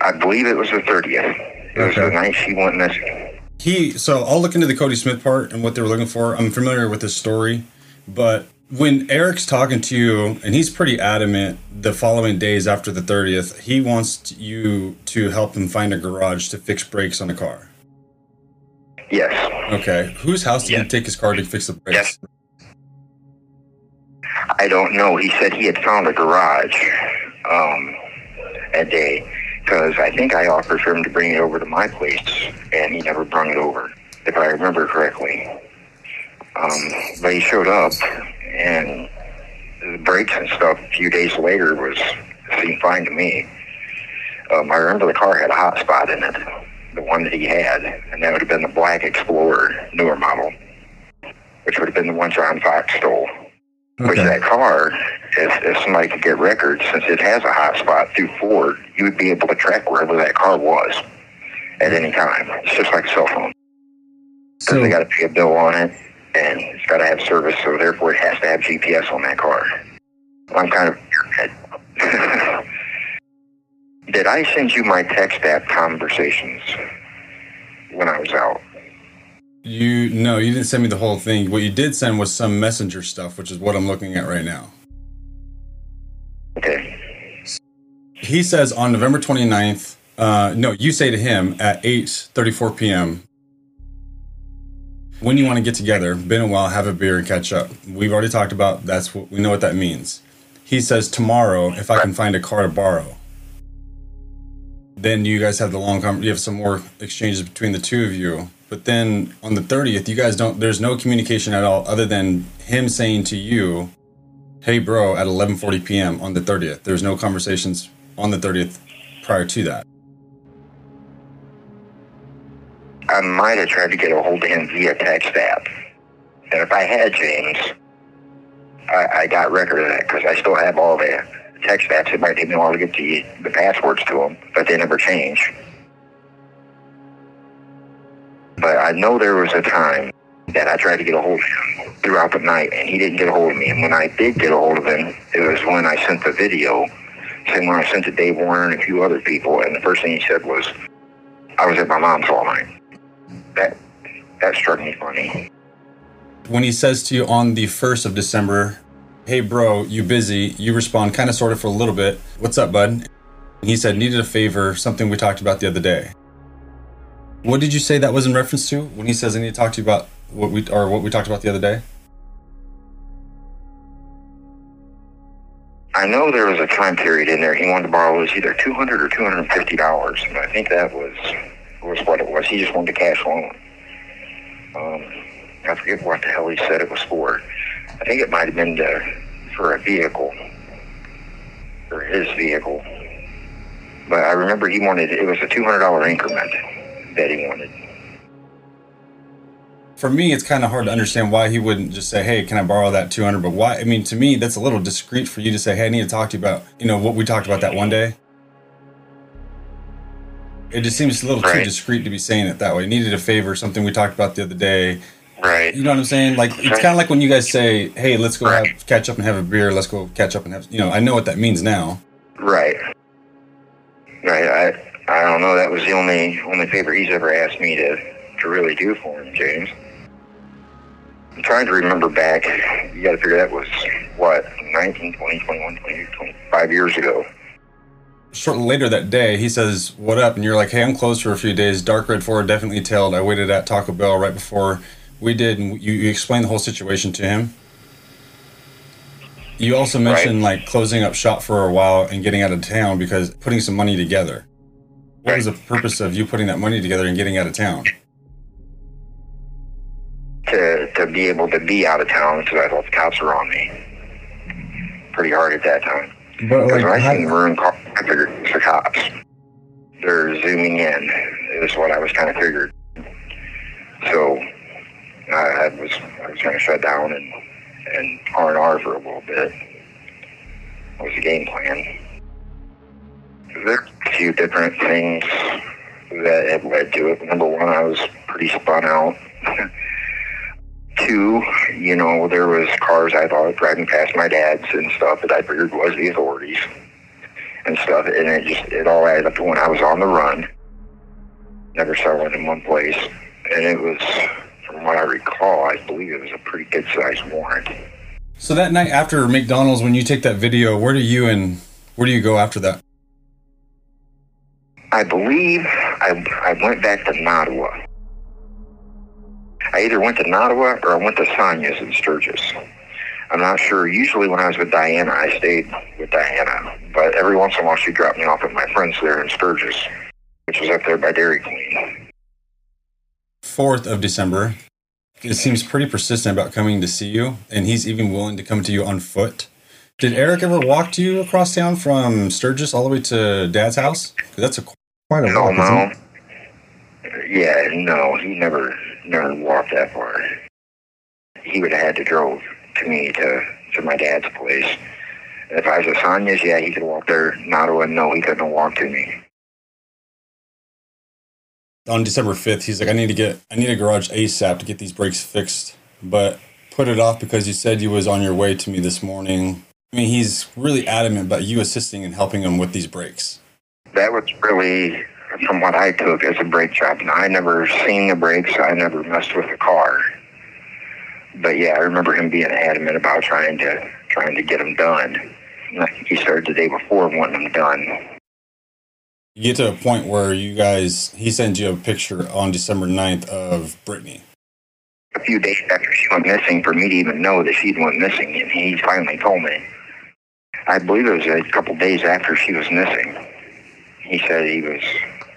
I believe it was the 30th. It was the night she went missing. He so I'll look into the Cody Smith part and what they were looking for. I'm familiar with his story, but when Eric's talking to you and he's pretty adamant the following days after the 30th, he wants you to help him find a garage to fix brakes on a car. Yes. Okay. Whose house did he take his car to fix the brakes? Yes. I don't know. He said he had found a garage um, a day because I think I offered for him to bring it over to my place, and he never brought it over, if I remember correctly. Um, but he showed up, and the brakes and stuff a few days later was seemed fine to me. Um, I remember the car had a hot spot in it, the one that he had, and that would have been the Black Explorer, newer model, which would have been the one John Fox stole. Which that car, if, if somebody could get records, since it has a hot spot through Ford, you would be able to track wherever that car was at any time. It's just like a cell phone. Because they got to pay a bill on it, and it's got to have service, so therefore it has to have GPS on that car. I'm kind of Did I send you my text app conversations when I was out? You no, you didn't send me the whole thing. What you did send was some messenger stuff, which is what I'm looking at right now. Okay. He says on November 29th, Uh, no, you say to him at 8:34 p.m. When you want to get together, been a while, have a beer and catch up. We've already talked about that's what we know what that means. He says tomorrow if I can find a car to borrow. Then you guys have the long con- you have some more exchanges between the two of you. But then on the 30th, you guys don't there's no communication at all other than him saying to you, "Hey bro," at 11:40 p.m. on the 30th. There's no conversations on the 30th prior to that. I might have tried to get a hold of him via text app. And if I had James, I, I got record of that because I still have all the text apps. It might take me a while to get the, the passwords to them, but they never change. But I know there was a time that I tried to get a hold of him throughout the night, and he didn't get a hold of me. And when I did get a hold of him, it was when I sent the video, saying when I sent to Dave Warner and a few other people, and the first thing he said was, I was at my mom's all night. That, that struck me funny. When he says to you on the 1st of December, "Hey bro, you busy?" You respond kind of sort of for a little bit. "What's up, bud?" He said, "Needed a favor, something we talked about the other day." What did you say that was in reference to when he says I need to talk to you about what we or what we talked about the other day? I know there was a time period in there he wanted to borrow was either two hundred or two hundred and fifty dollars, and I think that was was what it was. He just wanted a cash loan. Um, I forget what the hell he said it was for. I think it might have been to, for a vehicle, for his vehicle. But I remember he wanted it was a two hundred dollar increment that he wanted. For me, it's kind of hard to understand why he wouldn't just say, "Hey, can I borrow that 200?" But why? I mean, to me, that's a little discreet for you to say, "Hey, I need to talk to you about, you know, what we talked about that one day." It just seems a little too discreet to be saying it that way. Needed a favor, something we talked about the other day. Right. You know what I'm saying? Like it's kind of like when you guys say, "Hey, let's go have, catch up and have a beer. Let's go catch up and have." You know, I know what that means now. Right. Right. I I don't know. That was the only only favor he's ever asked me to to really do for him, James. I'm trying to remember back. You got to figure that was what 19, 20, 21, 22, 25 years ago. Shortly later that day, he says, "What up?" And you're like, "Hey, I'm closed for a few days. Dark red Four definitely tailed. I waited at Taco Bell right before we did, and you, you explained the whole situation to him." You also mentioned like closing up shop for a while and getting out of town because putting some money together. What was the purpose of you putting that money together and getting out of town? to to be able to be out of town because I thought the cops were on me pretty hard at that time. But Because when I seen the maroon car, I figured it's the cops. They're zooming in. Is what I was kind of figured. So I, I was I was going to shut down and and R and R for a little bit. That was the game plan. There There's a few different things that have led to it. Number one, I was pretty spun out. Two, you know, there was cars I thought driving past my dad's and stuff that I figured was the authorities and stuff, and it just it all added up to when I was on the run. Never settled in one place, and it was, from what I recall, I believe it was a pretty good sized warrant. So that night after McDonald's, when you take that video, where do you and where do you go after that? I believe I I went back to Nottawa. I either went to Nottawa or I went to Sonia's in Sturgis. I'm not sure. Usually when I was with Diana, I stayed with Diana. But every once in a while she dropped me off at my friend's there in Sturgis, which was up there by Dairy Queen. 4th of December. It seems pretty persistent about coming to see you, and he's even willing to come to you on foot. Did Eric ever walk to you across town from Sturgis all the way to Dad's house? 'Cause that's a quite a No, walk, isn't no. Yeah, no, he never never walked that far. He would have had to drove to me to to my dad's place. If I was at Sonia's, yeah, he could walk there. Not Nottawa, no, he couldn't walk to me. On December 5th, he's like, I need to get, I need a garage ASAP to get these brakes fixed, but put it off because you said you was on your way to me this morning. I mean, he's really adamant about you assisting and helping him with these brakes. That was really from what I took as a brake job. And I never seen the brakes. I never messed with the car. But yeah, I remember him being adamant about trying to trying to get them done. And I think he started the day before wanting them done. You get to a point where you guys, he sends you a picture on December 9th of Brittany. A few days after she went missing, for me to even know that she went missing, and he finally told me. I believe it was a couple days after she was missing. He said he was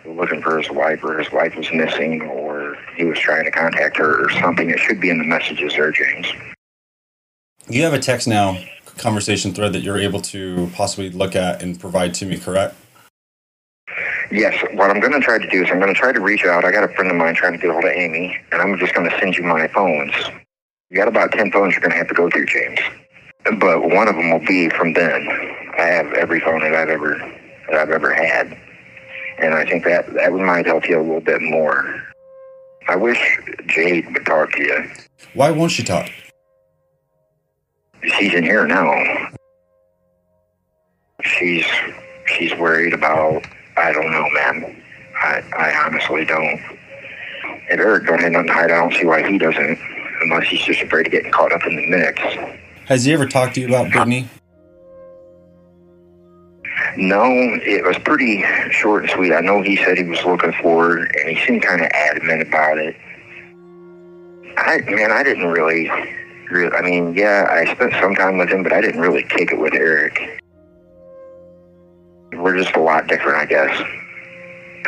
looking for his wife, or his wife was missing, or he was trying to contact her, or something. It should be in the messages there, James. You have a text now conversation thread that you're able to possibly look at and provide to me, correct? Yes, what I'm going to try to do is I'm going to try to reach out. I got a friend of mine trying to get a hold of Amy, and I'm just going to send you my phones. You got about 10 phones you're going to have to go through, James. But one of them will be from then. I have every phone that I've ever that I've ever had, and I think that that might help you a little bit more. I wish Jade would talk to you. Why won't she talk? She's in here now. She's she's worried about I don't know, man. I I honestly don't. If Eric don't have nothing to hide, I don't see why he doesn't, unless he's just afraid of getting caught up in the mix. Has he ever talked to you about Brittany? No, it was pretty short and sweet. I know he said he was looking for her, and he seemed kind of adamant about it. I man, I didn't really, really. I mean, yeah, I spent some time with him, but I didn't really kick it with Eric. We're just a lot different, I guess.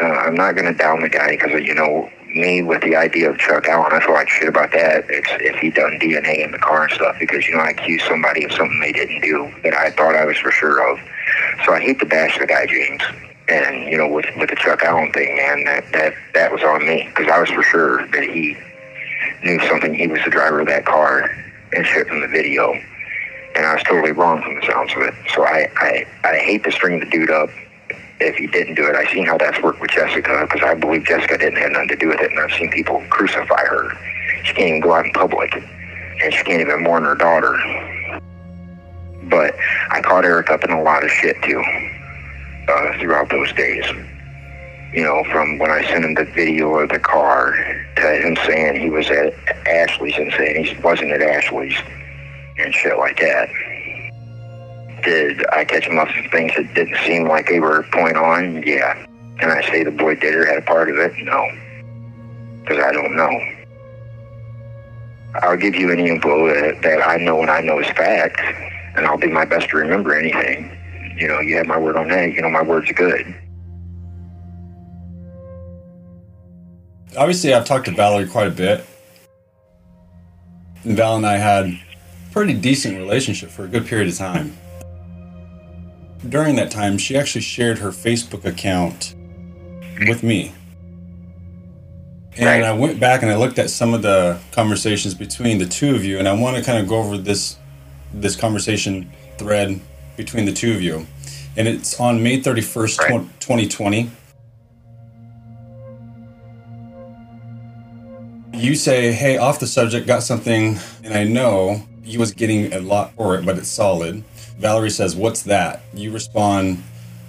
Uh, I'm not going to down the guy because you know me with the idea of Chuck Allen. I feel like shit about that. It's if he done DNA in the car and stuff because you know I accused somebody of something they didn't do that I thought I was for sure of. So I hate to bash the guy, James. And you know, with with the Chuck Allen thing, man, that that that was on me because I was for sure that he knew something. He was the driver of that car and shit from the video, and I was totally wrong from the sounds of it. So I I I hate to string the dude up if he didn't do it. I've seen how that's worked with Jessica because I believe Jessica didn't have nothing to do with it, and I've seen people crucify her. She can't even go out in public, and she can't even mourn her daughter. But I caught Eric up in a lot of shit too uh, throughout those days. You know, from when I sent him the video of the car to him saying he was at Ashley's and saying he wasn't at Ashley's and shit like that. Did I catch him up some things that didn't seem like they were point on? Yeah. Can I say the boy did or had a part of it? No. Because I don't know. I'll give you any info that, that I know and I know is fact, and I'll do my best to remember anything. You know, you have my word on that. You know, my word's good. Obviously, I've talked to Valerie quite a bit. And Val and I had a pretty decent relationship for a good period of time. During that time, she actually shared her Facebook account with me. And I went back and I looked at some of the conversations between the two of you, and I want to kind of go over this this conversation thread between the two of you. And it's on May 31st, tw- 2020. You say, hey, off the subject, got something, and I know you was getting a lot for it, but it's solid. Valerie says, what's that? You respond,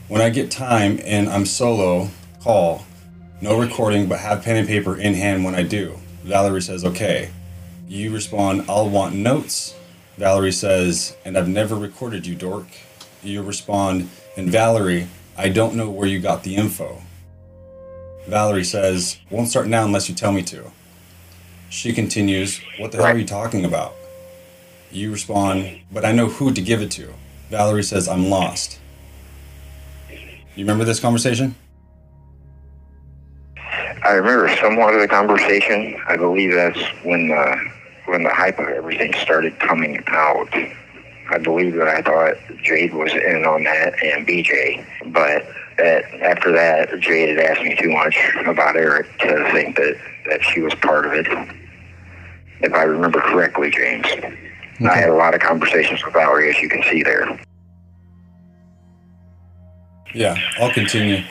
when I get time and I'm solo, call. No recording, but have pen and paper in hand when I do. Valerie says, okay. You respond, I'll want notes. Valerie says, and I've never recorded you, dork. You respond, and Valerie, I don't know where you got the info. Valerie says, won't start now unless you tell me to. She continues, what the hell are you talking about? You respond, but I know who to give it to. Valerie says, I'm lost. You remember this conversation? I remember somewhat of the conversation. I believe that's when the when the hype of everything started coming out. I believe that I thought Jade was in on that and BJ, but after that, Jade had asked me too much about Eric to think that that she was part of it. If I remember correctly, James, I had a lot of conversations with Valerie, as you can see there. Yeah, I'll continue.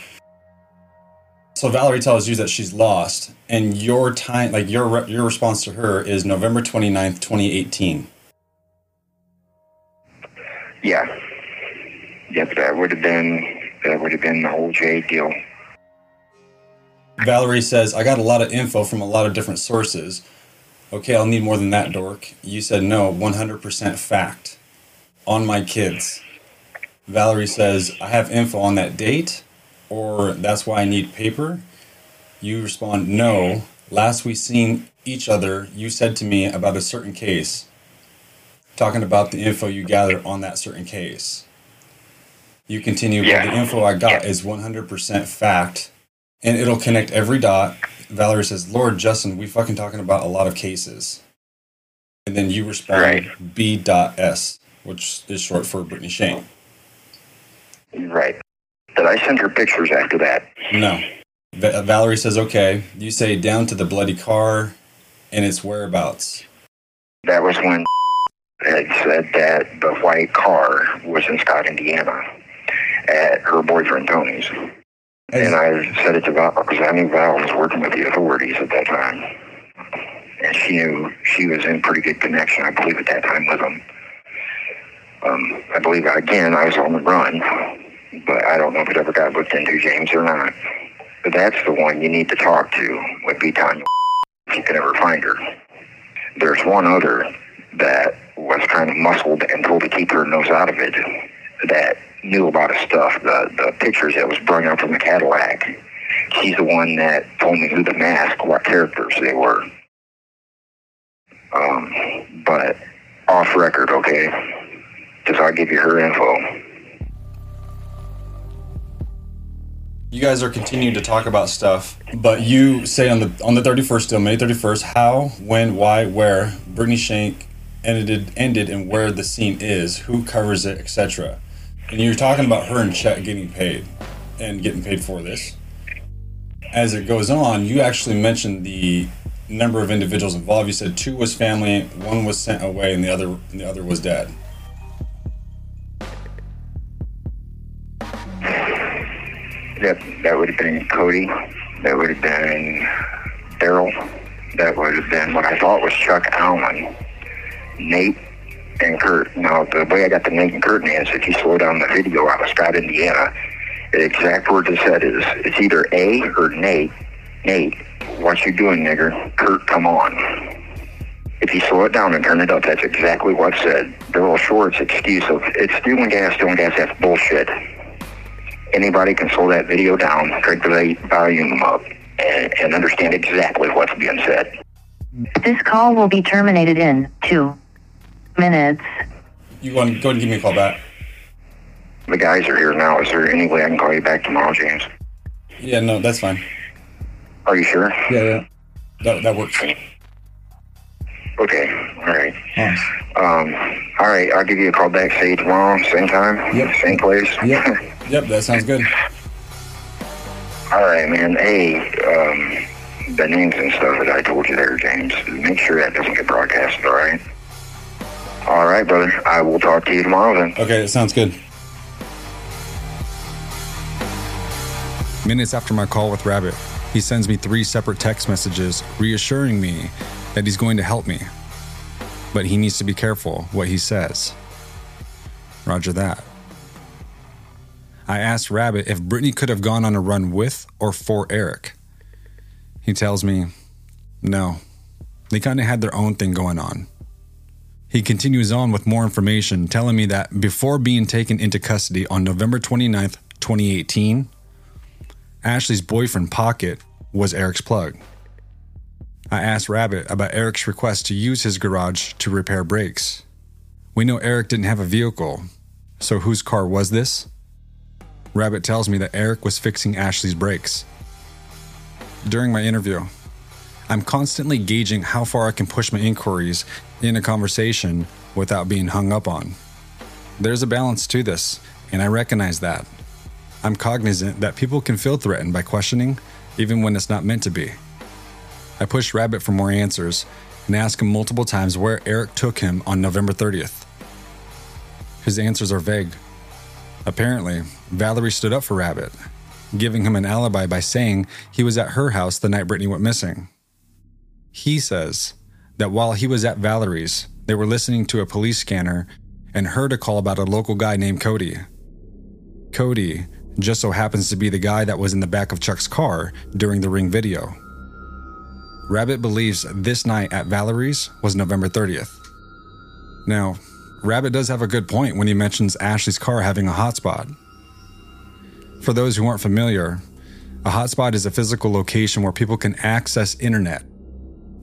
So Valerie tells you that she's lost, and your time, like your your response to her, is November 29th, 2018. Yeah. Yep, that would have been that would have been the whole Jade deal. Valerie says, I got a lot of info from a lot of different sources. Okay, I'll need more than that, dork. You said no, 100% fact. On my kids. Valerie says, I have info on that date, or that's why I need paper? You respond, no. Last we seen each other, you said to me about a certain case, talking about the info you gathered on that certain case. You continue, Yeah. the info I got is 100% fact, and it'll connect every dot. Valerie says, Lord Justin, we fucking talking about a lot of cases. And then you respond, B.S, which is short for Brittany Shank. Right. Did I send her pictures after that? No. Va- Valerie says, okay. You say down to the bloody car and its whereabouts. That was when had said that the white car was in Scott, Indiana, at her boyfriend Tony's. And I said it to Val because I knew Val was working with the authorities at that time. And she knew she was in pretty good connection, I believe, at that time with them. Um, I believe, again, I was on the run, but I don't know if it ever got looked into, James, or not. But that's the one you need to talk to, would be Tanya, if you can ever find her. There's one other that was kind of muscled and told to keep her nose out of it that knew about his stuff, the, the pictures that was brought up from the Cadillac. She's the one that told me who the mask, what characters they were. Um, but off record, okay? Because I'll give you her info. You guys are continuing to talk about stuff, but you say on the on the 31st, still May 31st, how, when, why, where Brittany Shank ended ended and where the scene is, who covers it, etc. And you're talking about her and Chet getting paid and getting paid for this. As it goes on, you actually mentioned the number of individuals involved. You said two was family, one was sent away, and the other and the other was dead. That that would have been Cody. That would have been Daryl. That would have been what I thought was Chuck Allen, Nate, and Kurt. Now the way I got the Nate and Kurt is if you slow down the video out of Scott, Indiana, the exact word it said is it's either A or Nate. Nate, what you doing, nigger? Kurt, come on. If you slow it down and turn it up, that's exactly what it said. Daryl Short's excuse of it's stealing gas, stealing gas, that's bullshit. Anybody can slow that video down, crank the volume up, and, and understand exactly what's being said. This call will be terminated in two minutes. You want to go and give me a call back? The guys are here now. Is there any way I can call you back tomorrow, James? Yeah, no, that's fine. Are you sure? Yeah, yeah. That, that works. Okay, all right. Um, all right, I'll give you a call back, say tomorrow, same time, Yep. same place. Yep. Yep, that sounds good. all right, man. Hey, um, the names and stuff that I told you there, James, make sure that doesn't get broadcasted, all right? All right, brother. I will talk to you tomorrow then. Okay, that sounds good. Minutes after my call with Rabbit, he sends me three separate text messages reassuring me that he's going to help me. But he needs to be careful what he says. Roger that. I asked Rabbit if Brittany could have gone on a run with or for Eric. He tells me, no. They kind of had their own thing going on. He continues on with more information, telling me that before being taken into custody on November 29th, 2018, Ashley's boyfriend, Pocket, was Eric's plug. I asked Rabbit about Eric's request to use his garage to repair brakes. We know Eric didn't have a vehicle, so whose car was this? Rabbit tells me that Eric was fixing Ashley's brakes. During my interview, I'm constantly gauging how far I can push my inquiries in a conversation without being hung up on. There's a balance to this, and I recognize that. I'm cognizant that people can feel threatened by questioning, even when it's not meant to be. I push Rabbit for more answers and ask him multiple times where Eric took him on November 30th. His answers are vague. Apparently, Valerie stood up for Rabbit, giving him an alibi by saying he was at her house the night Brittany went missing. He says that while he was at Valerie's, they were listening to a police scanner and heard a call about a local guy named Cody. Cody just so happens to be the guy that was in the back of Chuck's car during the ring video. Rabbit believes this night at Valerie's was November 30th. Now, Rabbit does have a good point when he mentions Ashley's car having a hotspot. For those who aren't familiar, a hotspot is a physical location where people can access internet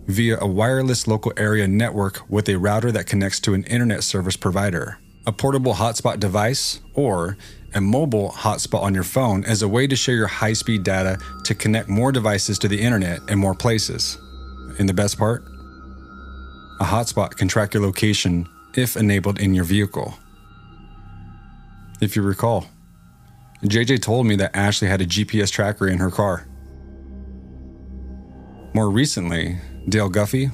via a wireless local area network with a router that connects to an internet service provider. A portable hotspot device or a mobile hotspot on your phone as a way to share your high speed data to connect more devices to the internet in more places. And the best part? A hotspot can track your location if enabled in your vehicle. If you recall, JJ told me that Ashley had a GPS tracker in her car. More recently, Dale Guffey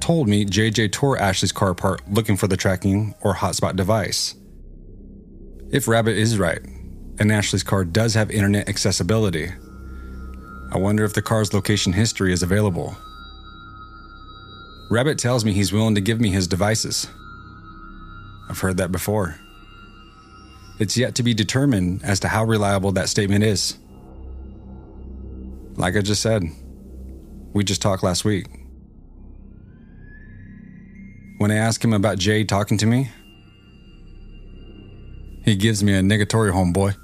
told me JJ tore Ashley's car apart looking for the tracking or hotspot device. If Rabbit is right, and Ashley's car does have internet accessibility, I wonder if the car's location history is available. Rabbit tells me he's willing to give me his devices. I've heard that before. It's yet to be determined as to how reliable that statement is. Like I just said, we just talked last week. When I ask him about Jay talking to me, he gives me a negatory homeboy.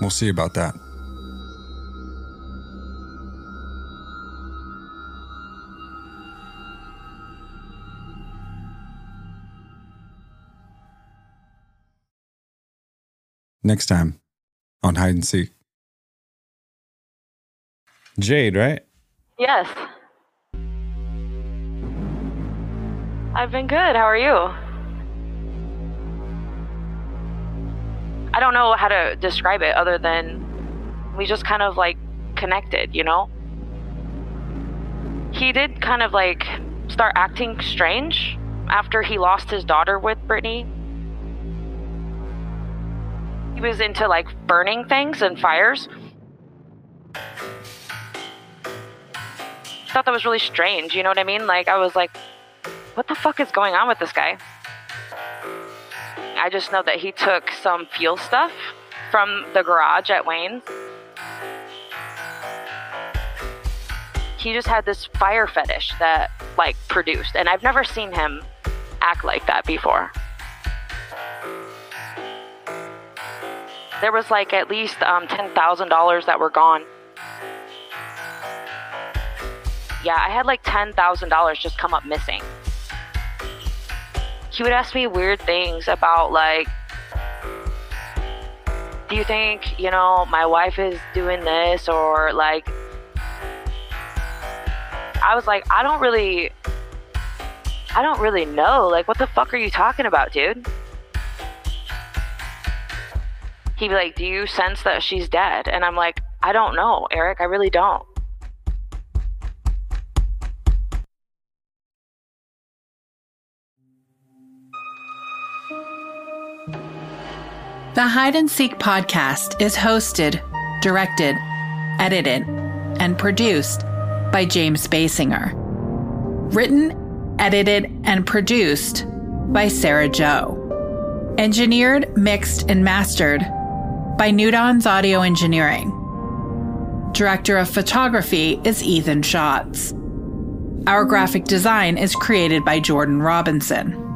We'll see about that. Next time on Hide and Seek. Jade, right? Yes. I've been good. How are you? I don't know how to describe it other than we just kind of like connected, you know? He did kind of like start acting strange after he lost his daughter with Brittany. He was into like burning things and fires. I thought that was really strange, you know what I mean? Like, I was like, what the fuck is going on with this guy? I just know that he took some fuel stuff from the garage at Wayne's. He just had this fire fetish that, like, produced, and I've never seen him act like that before. There was like at least um, $10,000 that were gone. Yeah, I had like $10,000 just come up missing. He would ask me weird things about like, do you think, you know, my wife is doing this or like, I was like, I don't really, I don't really know. Like, what the fuck are you talking about, dude? He'd be like, Do you sense that she's dead? And I'm like, I don't know, Eric. I really don't. The Hide and Seek podcast is hosted, directed, edited, and produced by James Basinger. Written, edited, and produced by Sarah Joe. Engineered, mixed, and mastered by Newdon's Audio Engineering. Director of Photography is Ethan Schatz. Our graphic design is created by Jordan Robinson.